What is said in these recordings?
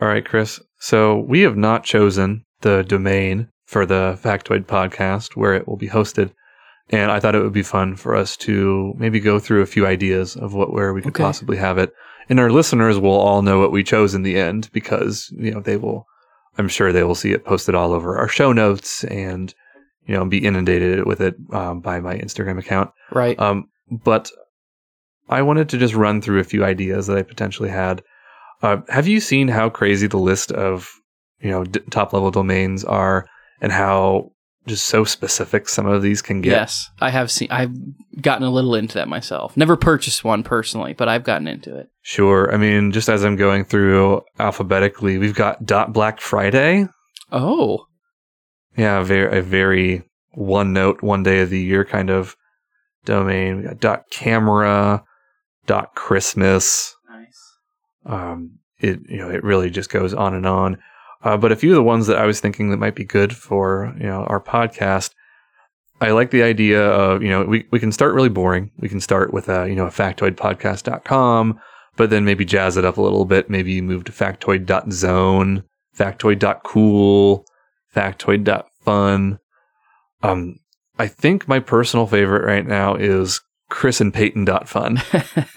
All right, Chris. So we have not chosen the domain for the Factoid podcast where it will be hosted. And I thought it would be fun for us to maybe go through a few ideas of what where we could Okay. possibly have it. And our listeners will all know what we chose in the end because, you know, they will I'm sure they will see it posted all over our show notes and, you know, be inundated with it um, by my Instagram account. Right. Um, but I wanted to just run through a few ideas that I potentially had. Uh, have you seen how crazy the list of you know d- top level domains are, and how just so specific some of these can get? Yes, I have seen. I've gotten a little into that myself. Never purchased one personally, but I've gotten into it. Sure. I mean, just as I'm going through alphabetically, we've got dot Black Friday. Oh, Yeah, a very, a very one note, one day of the year kind of domain. We got dot camera, dot Christmas. Um, it you know it really just goes on and on. Uh, but a few of the ones that I was thinking that might be good for you know our podcast, I like the idea of you know we, we can start really boring. We can start with a you know a factoidpodcast.com, but then maybe jazz it up a little bit. Maybe move to factoid.zone, factoid.cool, factoid.fun. Um, I think my personal favorite right now is chrisandpeyton.fun.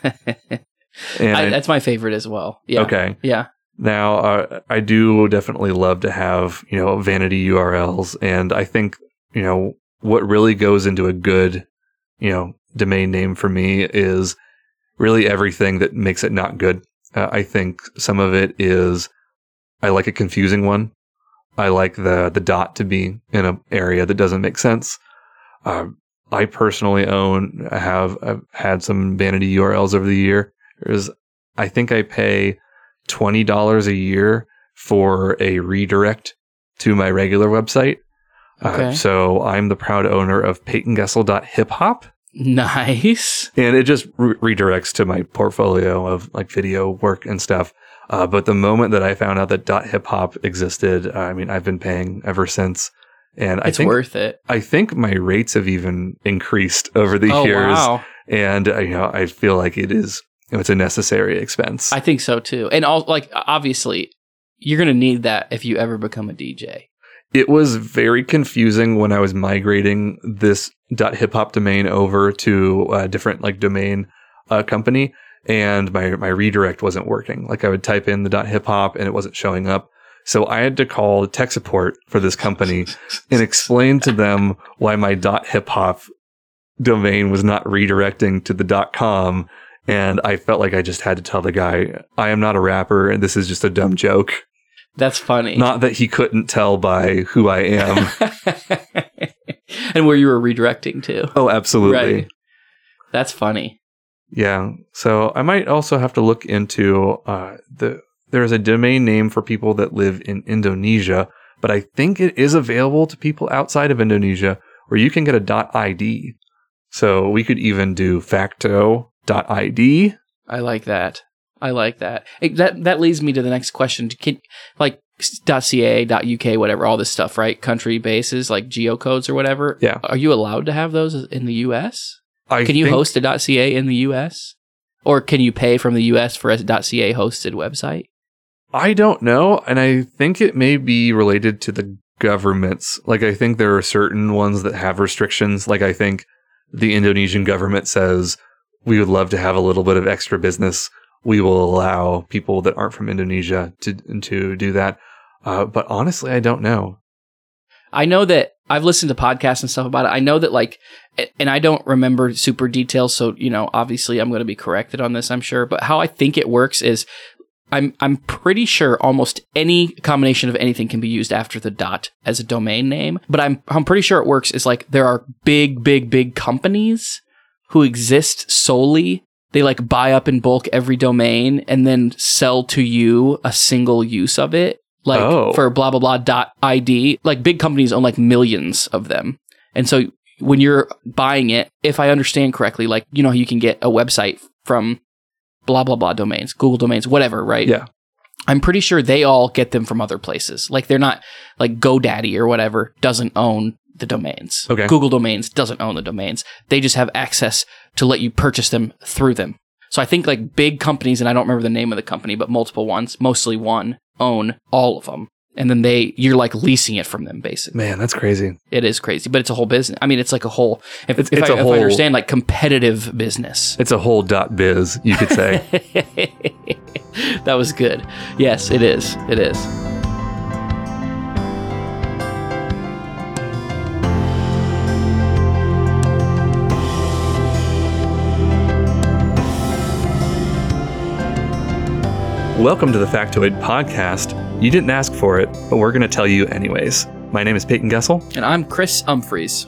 And I, I- that's my favorite as well. Yeah. okay. Yeah. Now, uh, I do definitely love to have, you know, vanity URLs. And I think, you know, what really goes into a good, you know, domain name for me is really everything that makes it not good. Uh, I think some of it is, I like a confusing one. I like the, the dot to be in an area that doesn't make sense. Uh, I personally own, I have, I've had some vanity URLs over the year. There's, I think I pay twenty dollars a year for a redirect to my regular website. Uh, Okay. so I'm the proud owner of PeytonGessel.hiphop, Nice. and it just re- redirects to my portfolio of like video work and stuff. Uh, but the moment that I found out that dot .hip hop existed, I mean, I've been paying ever since, and I It's think worth it. I think my rates have even increased over the oh years, wow. and uh, you know, I feel like it is it's a necessary expense. I think so too. And all like obviously, you're gonna need that if you ever become a DJ. it was very confusing when I was migrating this .hip hop domain over to a different like domain uh, company, and my my redirect wasn't working. Like I would type in the .hip hop and it wasn't showing up. So I had to call tech support for this company and explain to them why my .hip hop domain was not redirecting to the .com. And I felt like I just had to tell the guy, I am not a rapper and this is just a dumb joke. That's funny. Not that he couldn't tell by who I am. and where you were redirecting to. Oh, absolutely. Right. That's funny. Yeah. So I might also have to look into uh, the. There's a domain name for people that live in Indonesia, but I think it is available to people outside of Indonesia, where you can get a dot .id. So we could even do facto.id. I like that. I like that. It- that that leads me to the next question. Can, like .ca, .uk, whatever, all this stuff, right? Country bases, like geocodes or whatever. Yeah. Are you allowed to have those in the U.S.? I Can you host a .ca in the U.S. or can you pay from the U.S. for a .ca hosted website? I don't know, and I think it may be related to the governments. Like I think there are certain ones that have restrictions. Like I think the Indonesian government says we would love to have a little bit of extra business. We will allow people that aren't from Indonesia to to do that. Uh, but honestly, I don't know. I know that I've listened to podcasts and stuff about it. I know that like, and I don't remember super details. So, you know, obviously I'm going to be corrected on this, I'm sure. But how I think it works is I'm, I'm pretty sure almost any combination of anything can be used after the dot as a domain name. But I'm, I'm pretty sure it works is like there are big, big, big companies who exist solely. They like buy up in bulk every domain and then sell to you a single use of it like Oh. for blah blah blah dot id like big companies own like millions of them and so when you're buying it if i understand correctly like you know how you can get a website from blah blah blah domains google domains whatever right Yeah. i'm pretty sure they all get them from other places like they're not like godaddy or whatever doesn't own the domains Okay. google domains doesn't own the domains they just have access to let you purchase them through them so i think like big companies and i don't remember the name of the company but multiple ones mostly one own all of them. And then they, you're like leasing it from them basically. Man, that's crazy. It is crazy, but it's a whole business. I mean, it's like a whole, if, It's- if, it's I, a if whole- I understand, like competitive business. It's a whole dot biz, you could say. that was good. Yes, it is. It is. Welcome to the Factoid podcast. You didn't ask for it, but we're going to tell you anyways. My name is Peyton Gessel. And I'm Chris Humphreys.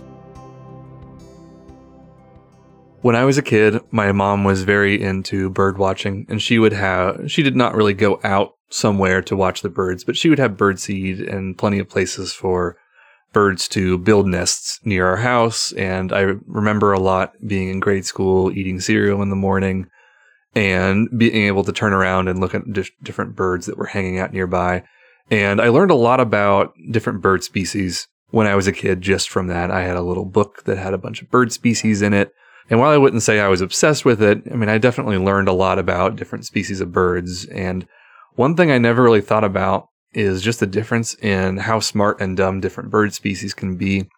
When I was a kid, my mom was very into bird watching, and she would have, she did not really go out somewhere to watch the birds, but she would have bird seed and plenty of places for birds to build nests near our house. And I remember a lot being in grade school, eating cereal in the morning, and being able to turn around and look at dif- different birds that were hanging out nearby. And I learned a lot about different bird species when I was a kid just from that. I had a little book that had a bunch of bird species in it. And while I wouldn't say I was obsessed with it, I mean, I definitely learned a lot about different species of birds. And one thing I never really thought about is just the difference in how smart and dumb different bird species can be.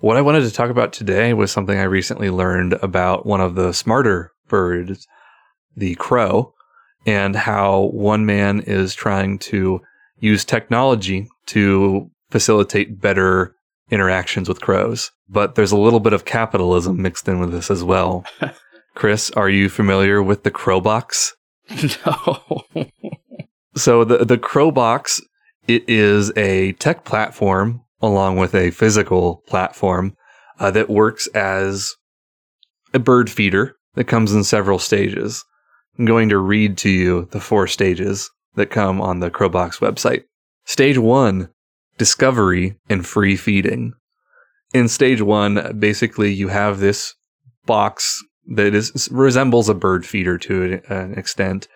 What I wanted to talk about today was something I recently learned about one of the smarter birds, the crow, and how one man is trying to use technology to facilitate better interactions with crows. But there's a little bit of capitalism mixed in with this as well. Chris, are you familiar with the crow box? no. So the the Crowbox, it is a tech platform along with a physical platform uh, that works as a bird feeder that comes in several stages. I'm going to read to you the four stages that come on the Crowbox website. Stage one, discovery and free feeding. In stage one, basically you have this box that is resembles a bird feeder to an extent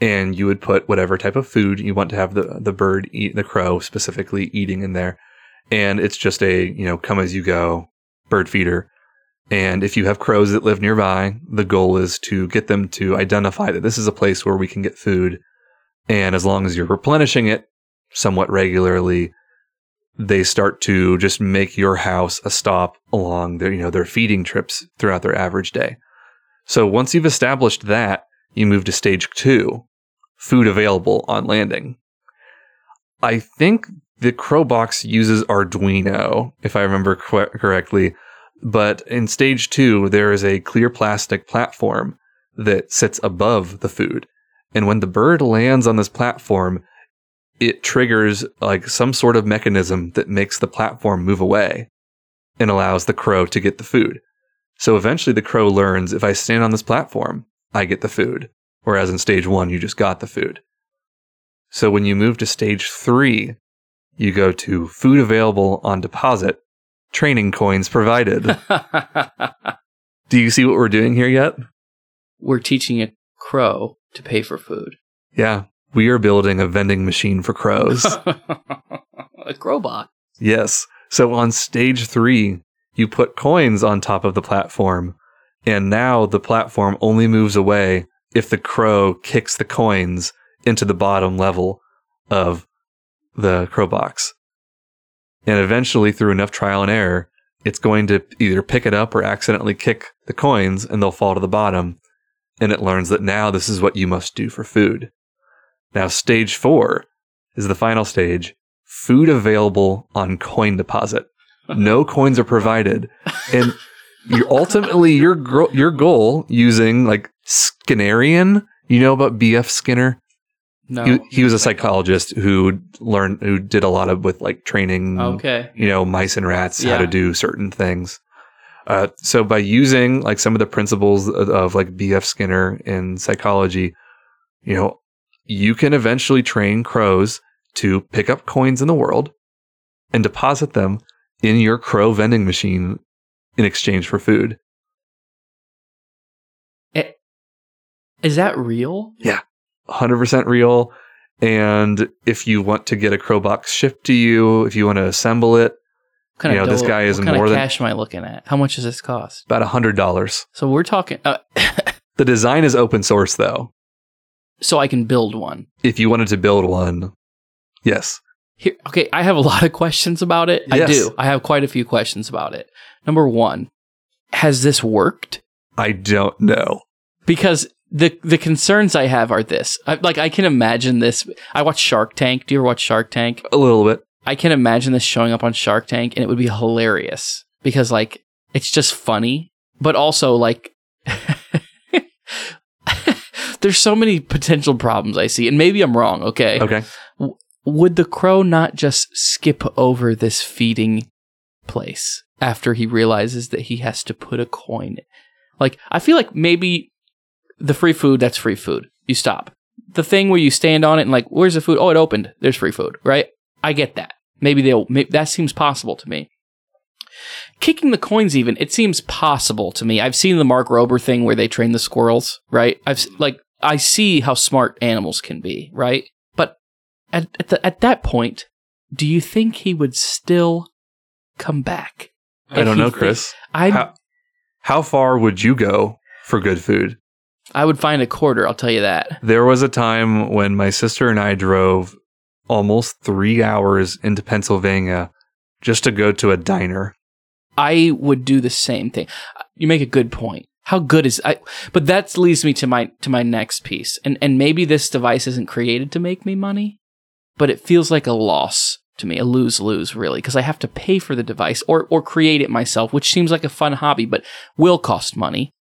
and you would put whatever type of food you want to have the the bird eat the crow specifically eating in there and it's just a you know come as you go bird feeder and if you have crows that live nearby the goal is to get them to identify that this is a place where we can get food and as long as you're replenishing it somewhat regularly they start to just make your house a stop along their you know their feeding trips throughout their average day so once you've established that you move to stage two, food available on landing. I think the Crowbox uses Arduino, if I remember correctly. But in stage two, there is a clear plastic platform that sits above the food. And when the bird lands on this platform, it triggers like some sort of mechanism that makes the platform move away and allows the crow to get the food. So eventually the crow learns if I stand on this platform, I get the food. Whereas in stage one, you just got the food. So when you move to stage three, you go to food available on deposit, training coins provided. Do you see what we're doing here yet? We're teaching a crow to pay for food. Yeah, we are building a vending machine for crows. a crowbot. yes. So on stage three, you put coins on top of the platform, and now the platform only moves away if the crow kicks the coins into the bottom level of the crow box. And eventually, through enough trial and error, it's going to either pick it up or accidentally kick the coins and they'll fall to the bottom. And it learns that now this is what you must do for food. Now, stage four is the final stage food available on coin deposit. No coins are provided. And you ultimately your gro- your goal using like Skinnerian. You know about B.F. Skinner? No. He, he was a psychologist who learned who did a lot of with like training. Okay. You know, mice and rats how to do certain things. Uh, so by using like some of the principles of, of like B.F. Skinner in psychology, you know, you can eventually train crows to pick up coins in the world and deposit them in your crow vending machine in exchange for food. Is that real? 100% real. And if you want to get a crow box shipped to you, if you want to assemble it, kind You of know, this guy is what kind more of than- cash am I looking at? How much does this cost? about $100. So we're talking. Uh, The design is open source though. so I can build one. If you wanted to build one, Yes. Here, okay, I have a lot of questions about it. I do. I have quite a few questions about it. Number one, has this worked? I don't know. Because the the concerns I have are this. I, like I can imagine this. I watch Shark Tank. Do you ever watch Shark Tank? A little bit. I can imagine this showing up on Shark Tank, and it would be hilarious because like it's just funny, but also like. There's so many potential problems I see, and maybe I'm wrong. Okay, Okay. would the crow not just skip over this feeding place after he realizes that he has to put a coin? Like, I feel like maybe the free food, that's free food. You stop. The thing where you stand on it and like, where's the food? Oh, it opened. There's free food, right? I get that. Maybe they'll, maybe, that seems possible to me. Kicking the coins, even, it seems possible to me. I've seen the Mark Rober thing where they train the squirrels, right? I've, like, I see how smart animals can be, right? But at at, the, at that point, do you think he would still come back? I don't know, Chris. I How, how far would you go for good food? I would find a quarter. I'll tell you that. There was a time when my sister and I drove almost three hours into Pennsylvania just to go to a diner. I would do the same thing. You make a good point. How good is I? But that leads me to my to my next piece, and and maybe this device isn't created to make me money, but it feels like a loss to me, a lose lose really, because I have to pay for the device or or create it myself, which seems like a fun hobby, but will cost money.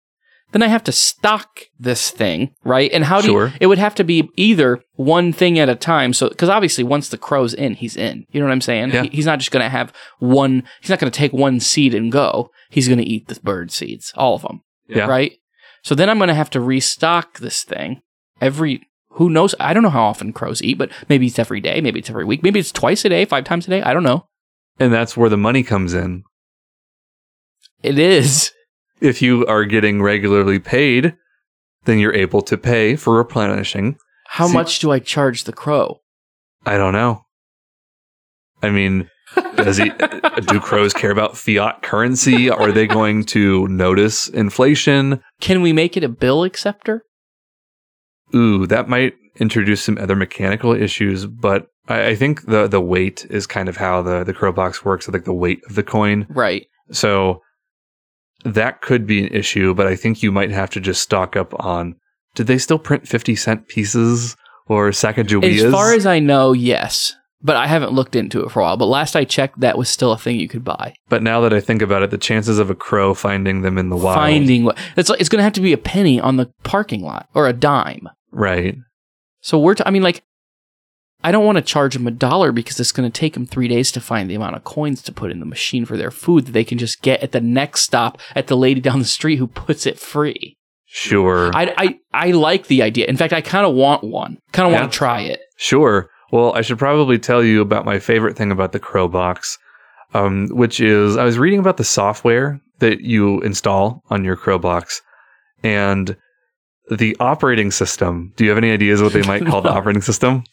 Then I have to stock this thing, right? And how do Sure. you, it would have to be either one thing at a time. So, because obviously, once the crow's in, he's in. You know what I'm saying? Yeah. He- he's not just going to have one. He's not going to take one seed and go. He's going to eat the bird seeds, all of them, Yeah. right? So then I'm going to have to restock this thing every. Who knows? I don't know how often crows eat, but maybe it's every day, maybe it's every week, maybe it's twice a day, five times a day. I don't know. And that's where the money comes in. It is. If you are getting regularly paid, then you're able to pay for replenishing. How See- much do I charge the crow? I don't know. I mean, does he do crows care about fiat currency? Are they going to notice inflation? Can we make it a bill acceptor? Ooh, that might introduce some other mechanical issues, but I, I think the the weight is kind of how the the crow box works. Like the weight of the coin. Right. So that could be an issue, but I think you might have to just stock up on. Did they still print fifty cent pieces or Sacagaweas? As far as I know, yes. But I haven't looked into it for a while. But last I checked, that was still a thing you could buy. but now that I think about it, the chances of a crow finding them in the wild, Finding what it's like, it's going to have to be a penny on the parking lot or a dime. right? So we're, t- I mean, like, I don't want to charge them a dollar because it's going to take them three days to find the amount of coins to put in the machine for their food that they can just get at the next stop at the lady down the street who puts it free. Sure, I, I, I like the idea. In fact, I kind of want one. Kind of Yeah. want to try it. Sure. Well, I should probably tell you about my favorite thing about the Crow box, um, which is I was reading about the software that you install on your Crow box and the operating system. Do you have any ideas what they might call the operating system?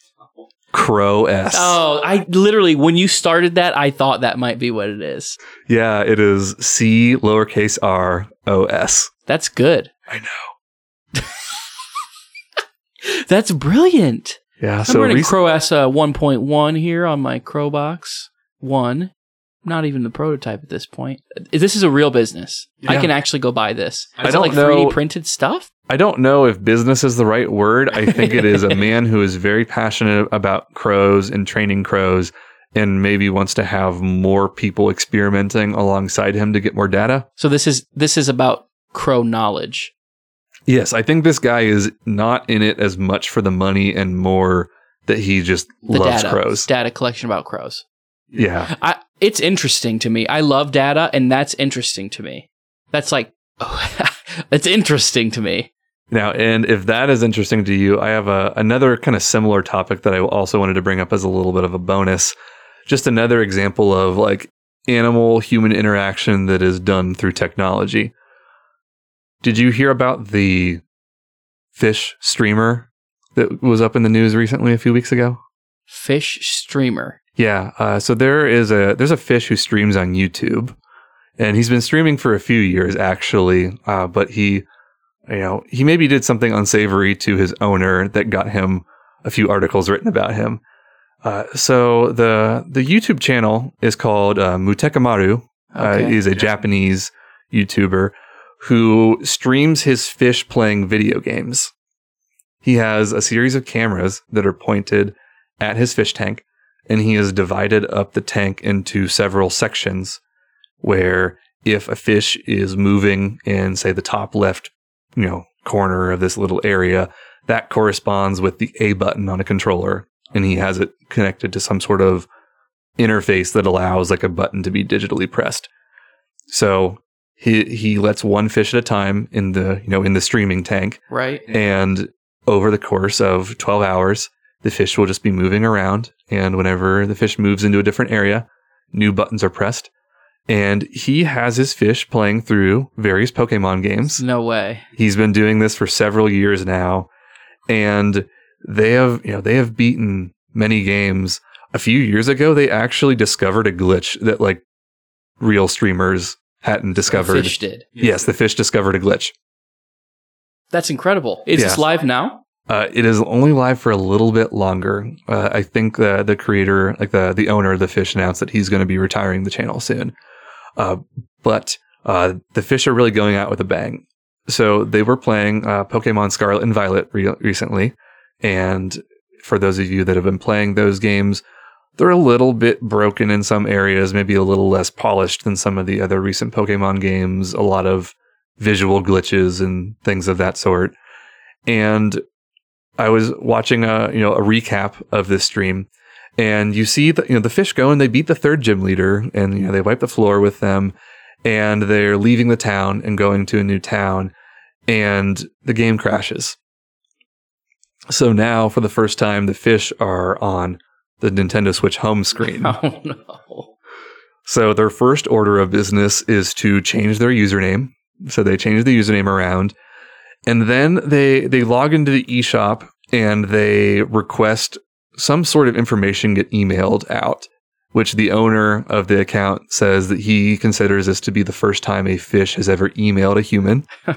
Crow S. Oh, I literally, when you started that, I thought that might be what it is. Yeah, it is C lowercase r O S. That's good. I know. That's brilliant. Yeah. I'm So running rec- Crow S uh, 1.1 here on my Crowbox 1. Not even the prototype at this point. This is a real business. I can actually go buy this. I Is don't it like know- 3D printed stuff? I don't know if business is the right word. I think it is a man who is very passionate about crows and training crows and maybe wants to have more people experimenting alongside him to get more data. So this is this is about crow knowledge. Yes, I think this guy is not in it as much for the money and more that he just The loves data, crows. data collection about crows. Yeah. I, it's interesting to me. I love data, and that's interesting to me. That's like, oh, it's interesting to me. Now, and if that is interesting to you, I have a, another kind of similar topic that I also wanted to bring up as a little bit of a bonus. Just another example of like animal human interaction that is done through technology. Did you hear about the fish streamer that was up in the news recently a few weeks ago? Fish streamer. Yeah, uh, so there is a there's a fish who streams on YouTube, and he's been streaming for a few years actually. Uh, but he, you know, he maybe did something unsavory to his owner that got him a few articles written about him. Uh, so the the YouTube channel is called uh, Mutekimaru. Uh, Okay. he's a Japanese YouTuber who streams his fish playing video games. He has a series of cameras that are pointed at his fish tank, and he has divided up the tank into several sections where if a fish is moving in, say, the top left, you know, corner of this little area, that corresponds with the A button on a controller, and he has it connected to some sort of interface that allows like a button to be digitally pressed. So he he lets one fish at a time in the you know in the streaming tank, Right. and over the course of 12 hours, the fish will just be moving around. And whenever the fish moves into a different area, new buttons are pressed. And he has his fish playing through various Pokemon games. No way. He's been doing this for several years now. And they have, you know, they have beaten many games. A few years ago, they actually discovered a glitch that like real streamers hadn't discovered. Fish did. Yes, the fish discovered a glitch. That's incredible. Is this live now? Uh, it is only live for a little bit longer. Uh, I think the the creator, like the the owner of the fish, announced that he's going to be retiring the channel soon. Uh, but uh, the fish are really going out with a bang. So they were playing uh, Pokemon Scarlet and Violet re- recently, and for those of you that have been playing those games, they're a little bit broken in some areas, maybe a little less polished than some of the other recent Pokemon games. A lot of visual glitches and things of that sort. And I was watching a you know a recap of this stream, and you see the you know the fish go and they beat the third gym leader, and you know they wipe the floor with them, and they're leaving the town and going to a new town, and the game crashes. So now, for the first time, the fish are on the Nintendo Switch home screen. Oh no. So their first order of business is to change their username. So they change the username around, and then they they log into the eShop and they request some sort of information get emailed out, which the owner of the account says that he considers this to be the first time a fish has ever emailed a human.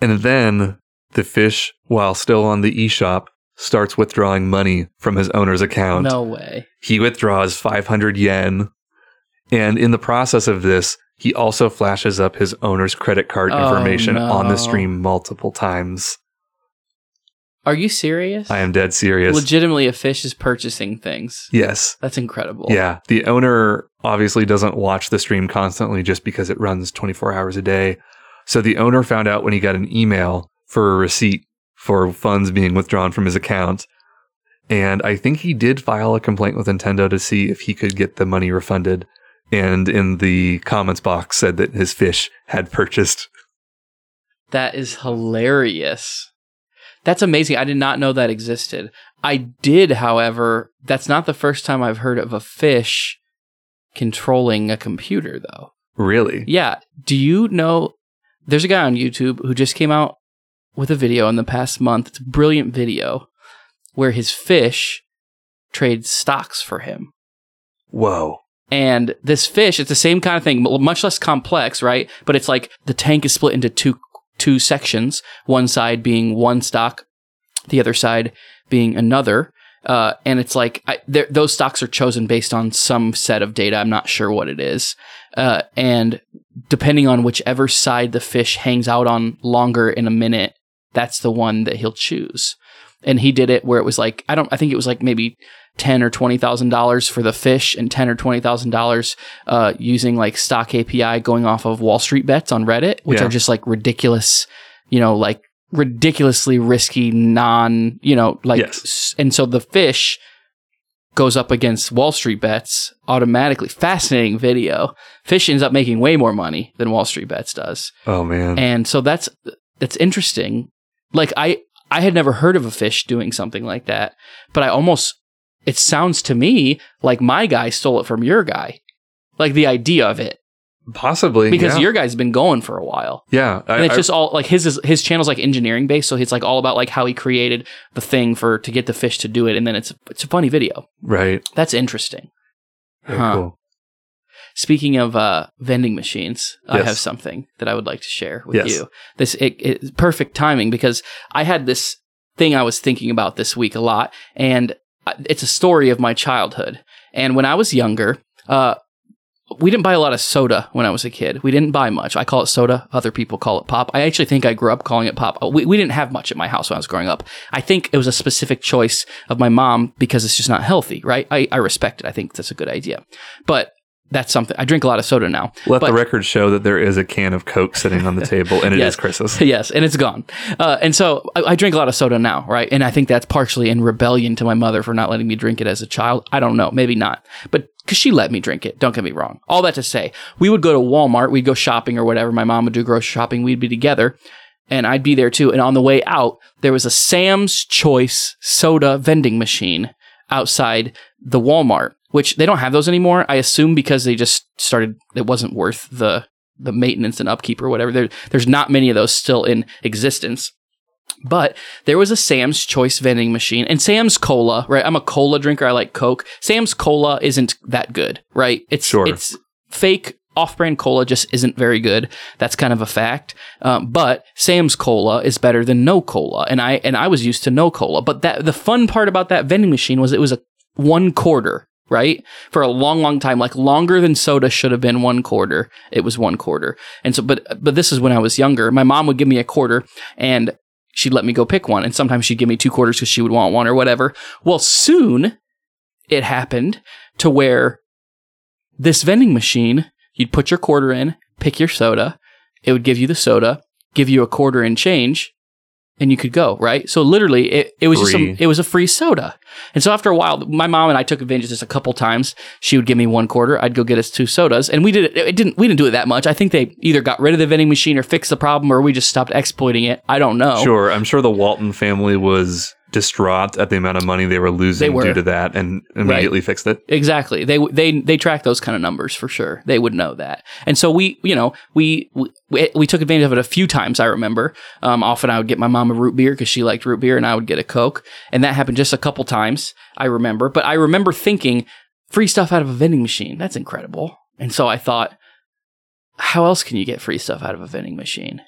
And then the fish, while still on the eShop, starts withdrawing money from his owner's account no way. he withdraws 500 yen. And in the process of this, he also flashes up his owner's credit card Oh, information on the stream multiple times. Are you serious? I am dead serious. Legitimately, a fish is purchasing things. yes. That's incredible. Yeah. The owner obviously doesn't watch the stream constantly just because it runs 24 hours a day. So the owner found out when he got an email for a receipt for funds being withdrawn from his account. And I think he did file a complaint with Nintendo to see if he could get the money refunded. And in the comments box said that his fish had purchased. That is hilarious. That's amazing. I did not know that existed. I did, however, that's not the first time I've heard of a fish controlling a computer, though. Really? Yeah. Do you know there's a guy on YouTube who just came out with a video in the past month. It's a brilliant video where his fish trades stocks for him. Whoa. And this fish, it's the same kind of thing, much less complex, right? But it's like the tank is split into two two sections. One side being one stock, the other side being another. Uh, and it's like I, those stocks are chosen based on some set of data. I'm not sure what it is. Uh, and depending on whichever side the fish hangs out on longer in a minute, that's the one that he'll choose. And he did it where it was like I don't. I think it was like maybe ten or twenty thousand dollars for the fish, and ten or twenty thousand dollars uh, using like stock API going off of Wall Street bets on Reddit, which Yeah. are just like ridiculous. You know, like ridiculously risky, non. You know, like Yes. s- and so the fish goes up against Wall Street bets automatically. Fascinating video. Fish ends up making way more money than Wall Street bets does. Oh, man. And so that's that's interesting. Like I I had never heard of a fish doing something like that, but I almost it sounds to me like my guy stole it from your guy. Like the idea of it. Possibly. Because yeah. your guy's been going for a while. Yeah. I, And it's I- just all like his is, his channel's like engineering based, so it's like all about like how he created the thing for to get the fish to do it, and then it's it's a funny video. right. That's interesting. Huh. cool. Speaking of uh, vending machines, I have something that I would like to share with Yes. you. This it, it perfect timing because I had this thing I was thinking about this week a lot, and it's a story of my childhood. And when I was younger, uh, we didn't buy a lot of soda when I was a kid. We didn't buy much. I call it soda. Other people call it pop. I actually think I grew up calling it pop. We, we didn't have much at my house when I was growing up. I think it was a specific choice of my mom because it's just not healthy, right? I, I respect it. I think that's a good idea. But that's something. I drink a lot of soda now. Let But- the record show that there is a can of Coke sitting on the table, and it is Yes. Chris's. yes, and it's gone. Uh, and so I, I drink a lot of soda now, right? And I think that's partially in rebellion to my mother for not letting me drink it as a child. I don't know, maybe not, but because she let me drink it. Don't get me wrong. All that to say, we would go to Walmart, we'd go shopping or whatever. My mom would do grocery shopping, we'd be together. And I'd be there too. And on the way out, there was a Sam's Choice soda vending machine outside the Walmart, which they don't have those anymore. I assume because they just started, it wasn't worth the the maintenance and upkeep or whatever. There, there's not many of those still in existence. But there was a Sam's Choice vending machine and Sam's Cola, right? I'm a cola drinker. I like Coke. Sam's Cola isn't that good, right? It's Sure. it's fake off-brand cola just isn't very good. That's kind of a fact. Um, but Sam's Cola is better than no cola, and I and I was used to no cola. But that the fun part about that vending machine was it was a one quarter, right? For a long, long time, like longer than soda should have been one quarter. It was one quarter, and so but but this is when I was younger. My mom would give me a quarter, and she'd let me go pick one, and sometimes she'd give me two quarters because she would want one or whatever. Well, soon it happened to where this vending machine, you'd put your quarter in, pick your soda, it would give you the soda, give you a quarter in change, and you could go, right? So literally it, it was just Free. a, it was a free soda. And so after a while, my mom and I took advantage of this a couple times. She would give me one quarter, I'd go get us two sodas, and we did it, it didn't we didn't do it that much. I think they either got rid of the vending machine or fixed the problem or we just stopped exploiting it. I don't know. Sure, I'm sure the Walton family was distraught at the amount of money they were losing They were. due to that, and immediately fixed it. Exactly. They they they track those kind of numbers for sure. They would know that. And so we, you know, we we, we took advantage of it a few times. I remember. Um, often I would get my mom a root beer because she liked root beer, and I would get a coke, and that happened just a couple times. I remember, but I remember thinking, free stuff out of a vending machine. That's incredible. And so I thought, how else can you get free stuff out of a vending machine?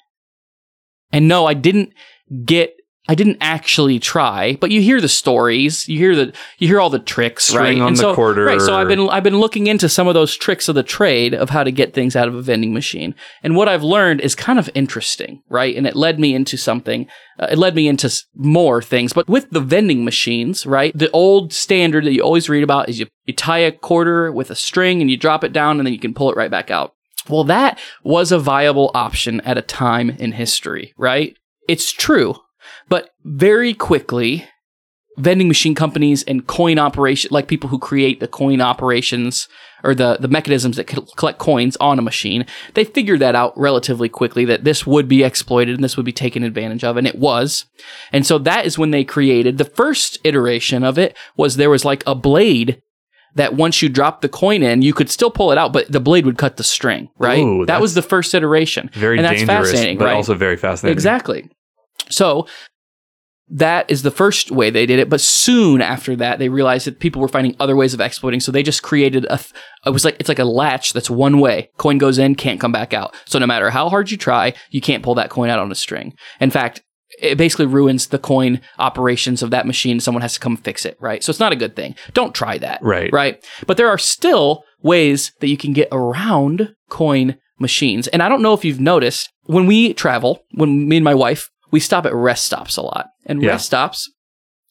And no, I didn't get. I didn't actually try, but you hear the stories, you hear the you hear all the tricks, right? on and the so, quarter. right. So I've been I've been looking into some of those tricks of the trade of how to get things out of a vending machine, and what I've learned is kind of interesting, right? And it led me into something. Uh, it led me into s- more things, but with the vending machines, right? The old standard that you always read about is you you tie a quarter with a string and you drop it down, and then you can pull it right back out. Well, that was a viable option at a time in history, right? It's true. But very quickly, vending machine companies and coin operation, like people who create the coin operations or the, the mechanisms that co- collect coins on a machine, they figured that out relatively quickly that this would be exploited and this would be taken advantage of. And it was. And so that is when they created the first iteration of it was there was like a blade that once you drop the coin in, you could still pull it out, but the blade would cut the string, right? Ooh, that was the first iteration. very and that's dangerous, fascinating, but right? also very fascinating. Exactly. So that is the first way they did it, but soon after that, they realized that people were finding other ways of exploiting. So they just created a. th- It was like it's like a latch that's one way. Coin goes in, can't come back out. So no matter how hard you try, you can't pull that coin out on a string. In fact, it basically ruins the coin operations of that machine. Someone has to come fix it, right? So it's not a good thing. Don't try that. Right. Right. But there are still ways that you can get around coin machines. And I don't know if you've noticed when we travel, when me and my wife, we stop at rest stops a lot. And Yeah. rest stops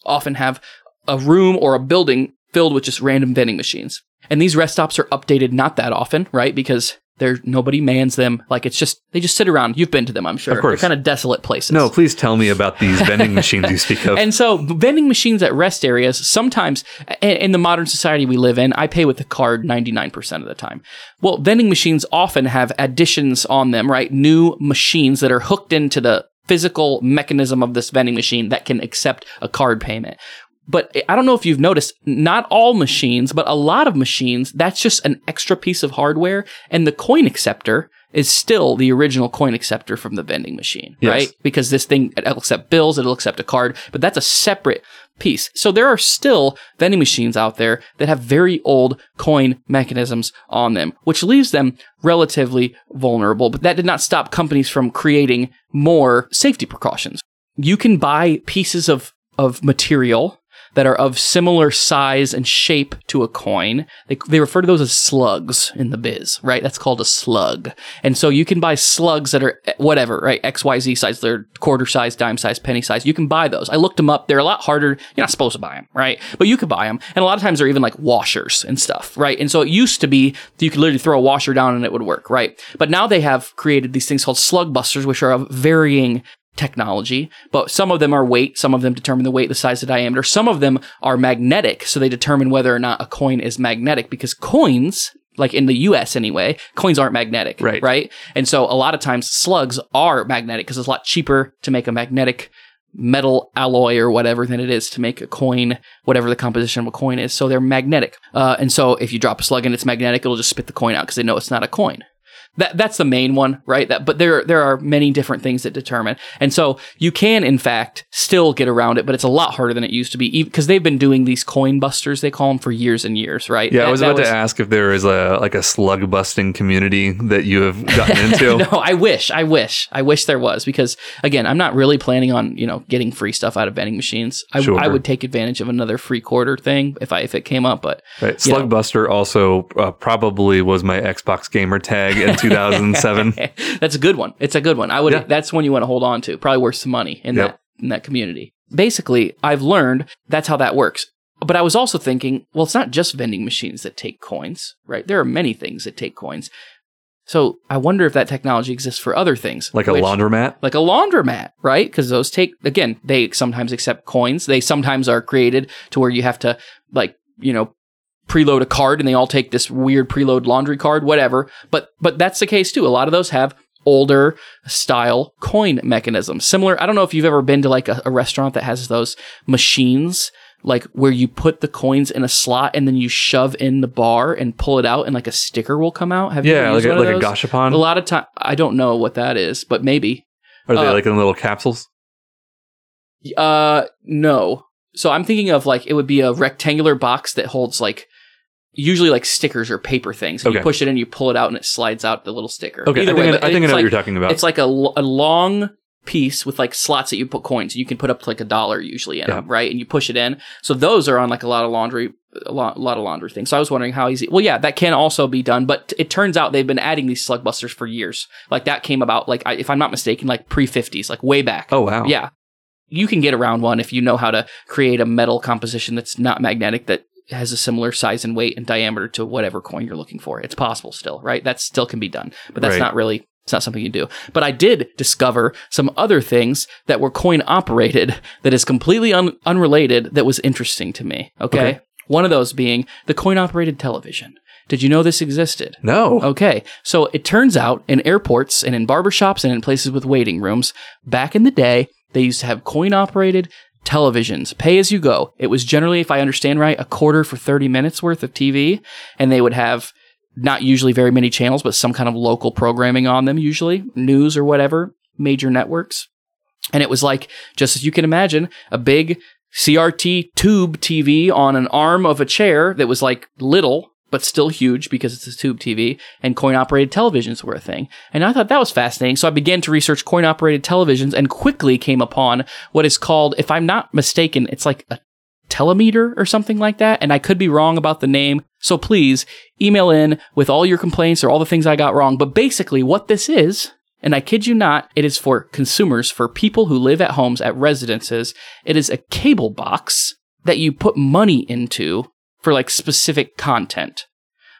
often have a room or a building filled with just random vending machines. And these rest stops are updated not that often, right? Because there nobody mans them. Like it's just they just sit around. You've been to them, I'm sure. Of course. They're kind of desolate places. No, please tell me about these vending machines you speak of. And so vending machines at rest areas, sometimes in in the modern society we live in, I pay with a card 99% of the time. Well, vending machines often have additions on them, right? New machines that are hooked into the physical mechanism of this vending machine that can accept a card payment. But I don't know if you've noticed, not all machines, but a lot of machines, that's just an extra piece of hardware. And the coin acceptor is still the original coin acceptor from the vending machine, Yes. right? Because this thing, it'll accept bills, it'll accept a card, but that's a separate piece. So there are still vending machines out there that have very old coin mechanisms on them, which leaves them relatively vulnerable. But that did not stop companies from creating more safety precautions. You can buy pieces of, of material that are of similar size and shape to a coin. They, they refer to those as slugs in the biz, right? That's called a slug. And so you can buy slugs that are eh, whatever, right? XYZ size, they're quarter size, dime size, penny size. You can buy those. I looked them up. They're a lot harder. You're not supposed to buy them, right? But you could buy them. And a lot of times they're even like washers and stuff, right? And so it used to be you could literally throw a washer down and it would work, right? But now they have created these things called slug busters, which are of varying technology, but some of them are weight, some of them determine the weight, the size, the diameter. Some of them are magnetic, so they determine whether or not a coin is magnetic because coins like in the US anyway, coins aren't magnetic, Right. right? And so a lot of times slugs are magnetic because it's a lot cheaper to make a magnetic metal alloy or whatever than it is to make a coin, whatever the composition of a coin is. So they're magnetic. Uh, and so if you drop a slug and it's magnetic, it'll just spit the coin out because they know it's not a coin. That that's the main one, right? That but there there are many different things that determine, and so you can in fact still get around it, but it's a lot harder than it used to be because they've been doing these coin busters they call them for years and years, right? Yeah, I was that about to ask if there is a like a slug busting community that you have gotten into. no, I wish, I wish, I wish there was because again, I'm not really planning on you know getting free stuff out of vending machines. I, Sure. I would take advantage of another free quarter thing if I if it came up, but Right. Slugbuster also uh, probably was my Xbox gamer tag in 2007. that's a good one. It's a good one. I would. Yeah. That's one you want to hold on to. Probably worth some money in Yep. that in that community. Basically, I've learned that's how that works. But I was also thinking, well, it's not just vending machines that take coins, right? There are many things that take coins. So I wonder if that technology exists for other things, like a laundromat. like a laundromat, right? Because those take again, they sometimes accept coins. They sometimes are created to where you have to like you know preload a card, and they all take this weird preload laundry card, whatever. But but that's the case too. A lot of those have older style coin mechanisms. Similar. I don't know if you've ever been to like a, a restaurant that has those machines. Like where you put the coins in a slot and then you shove in the bar and pull it out and like a sticker will come out. Have you Yeah, ever like a, like a gashapon. A lot of time, I don't know what that is, but maybe. Are they uh, like in little capsules? Uh, no. So I'm thinking of like it would be a rectangular box that holds like usually like stickers or paper things. And You push it in, you pull it out, and it slides out the little sticker. Okay, Either I think, way, I, I, think I know what you're talking about. It's like a, a long piece with like slots that you put coins. You can put up to like a dollar usually in Yeah. them, right? And you push it in. So those are on like a lot of laundry, a lot, a lot of laundry things. So I was wondering how easy. Well, yeah, that can also be done, but it turns out they've been adding these slug busters for years. Like that came about, like I, if I'm not mistaken, like pre 50s, like way back. oh wow. Yeah. You can get around one if you know how to create a metal composition that's not magnetic that has a similar size and weight and diameter to whatever coin you're looking for. It's possible still, right? That still can be done, but that's Right. not really it's not something you do. But I did discover some other things that were coin operated that is completely un- unrelated that was interesting to me. Okay? Okay. One of those being the coin operated television. Did you know this existed? No. Okay, so it turns out in airports and in barbershops and in places with waiting rooms, back in the day, they used to have coin operated televisions, pay as you go. It was generally, if I understand right, a quarter for 30 minutes worth of TV, and they would have not usually very many channels, but some kind of local programming on them, usually news or whatever, major networks. And it was like, just as you can imagine, a big CRT tube TV on an arm of a chair that was like little, but still huge because it's a tube TV, and coin operated televisions were a thing. And I thought that was fascinating. So I began to research coin operated televisions and quickly came upon what is called, if I'm not mistaken, it's like a telemeter or something like that. And I could be wrong about the name. So please email in with all your complaints or all the things I got wrong. But basically, what this is, and I kid you not, it is for consumers, for people who live at homes, at residences. It is a cable box that you put money into for like specific content.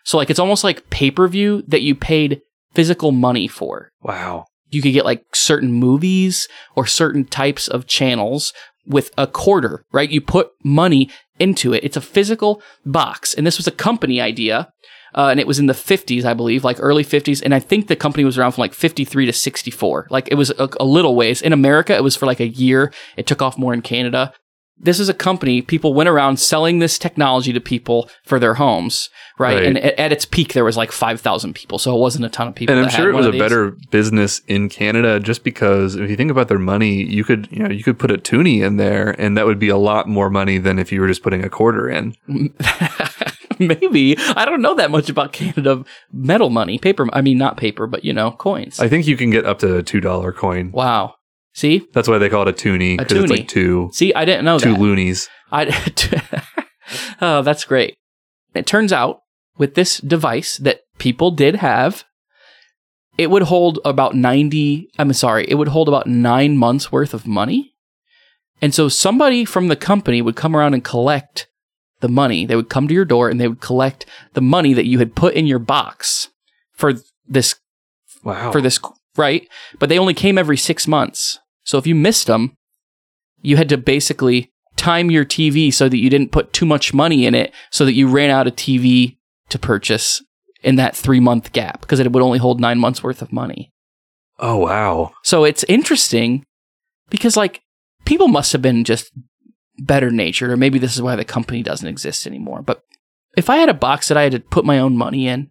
So, like, it's almost like pay per view that you paid physical money for Wow. you could get like certain movies or certain types of channels with a quarter, right? You put money into it. It's a physical box. And this was a company idea. Uh, and it was in the 50s, I believe, like early 50s. And I think the company was around from like 53 to 64. Like it was a, a little ways. In America, it was for like a year. It took off more in Canada. This is a company, people went around selling this technology to people for their homes, right? Right. And at, at its peak, there was like 5,000 people. So it wasn't a ton of people. And I'm sure it was a better business in Canada just because if you think about their money, you could, you know, you could put a toonie in there and that would be a lot more money than if you were just putting a quarter in. Maybe I don't know that much about Canada metal money, paper. I mean, not paper, but you know, coins. I think you can get up to a two dollar coin. wow. See, That's why they call it a toonie A because it's like two see, I didn't know two that. loonies. I oh, that's great. It turns out with this device that people did have, it would hold about 90, I'm sorry, it would hold about nine months worth of money. And so somebody from the company would come around and collect the money. They would come to your door and they would collect the money that you had put in your box for this Wow. for this right but they only came every six months so if you missed them you had to basically time your tv so that you didn't put too much money in it so that you ran out of tv to purchase in that three month gap because it would only hold nine months worth of money oh wow. so it's interesting because like people must have been just better natured or maybe this is why the company doesn't exist anymore but if i had a box that i had to put my own money in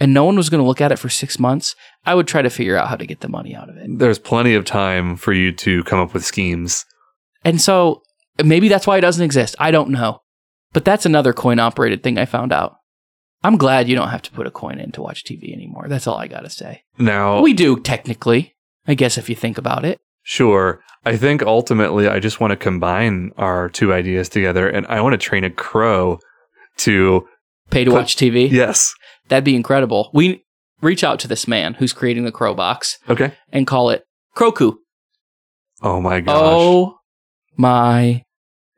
and no one was going to look at it for six months i would try to figure out how to get the money out of it There's plenty of time for you to come up with schemes. And so maybe that's why it doesn't exist. I don't know. But that's another coin operated thing I found out. I'm glad you don't have to put a coin in to watch TV anymore. That's all I got to say. Now, We do technically, I guess, if you think about it. sure. I think ultimately I just want to combine our two ideas together and I want to train a crow to Pay to Put- watch TV. yes. That'd be incredible. We reach out to this man who's creating the Crow box Okay. and call it Kroku. Oh my gosh. Oh my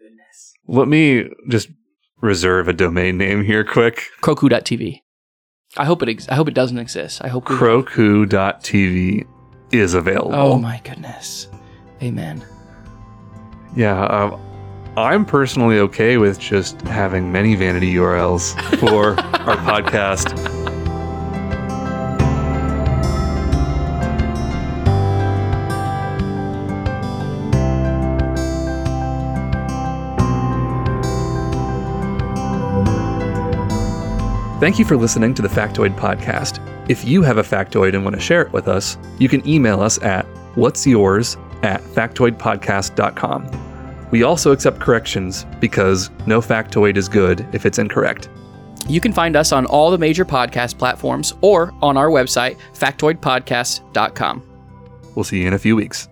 goodness. Let me just reserve a domain name here quick. Kroku.tv. I hope it ex- I hope it doesn't exist. I hope Kroku.tv is available. Oh my goodness. Amen. Yeah, um, I'm personally okay with just having many vanity URLs for our podcast. Thank you for listening to the Factoid Podcast. If you have a factoid and want to share it with us, you can email us at what's yours at factoidpodcast.com. We also accept corrections because no factoid is good if it's incorrect. You can find us on all the major podcast platforms or on our website, factoidpodcast.com. We'll see you in a few weeks.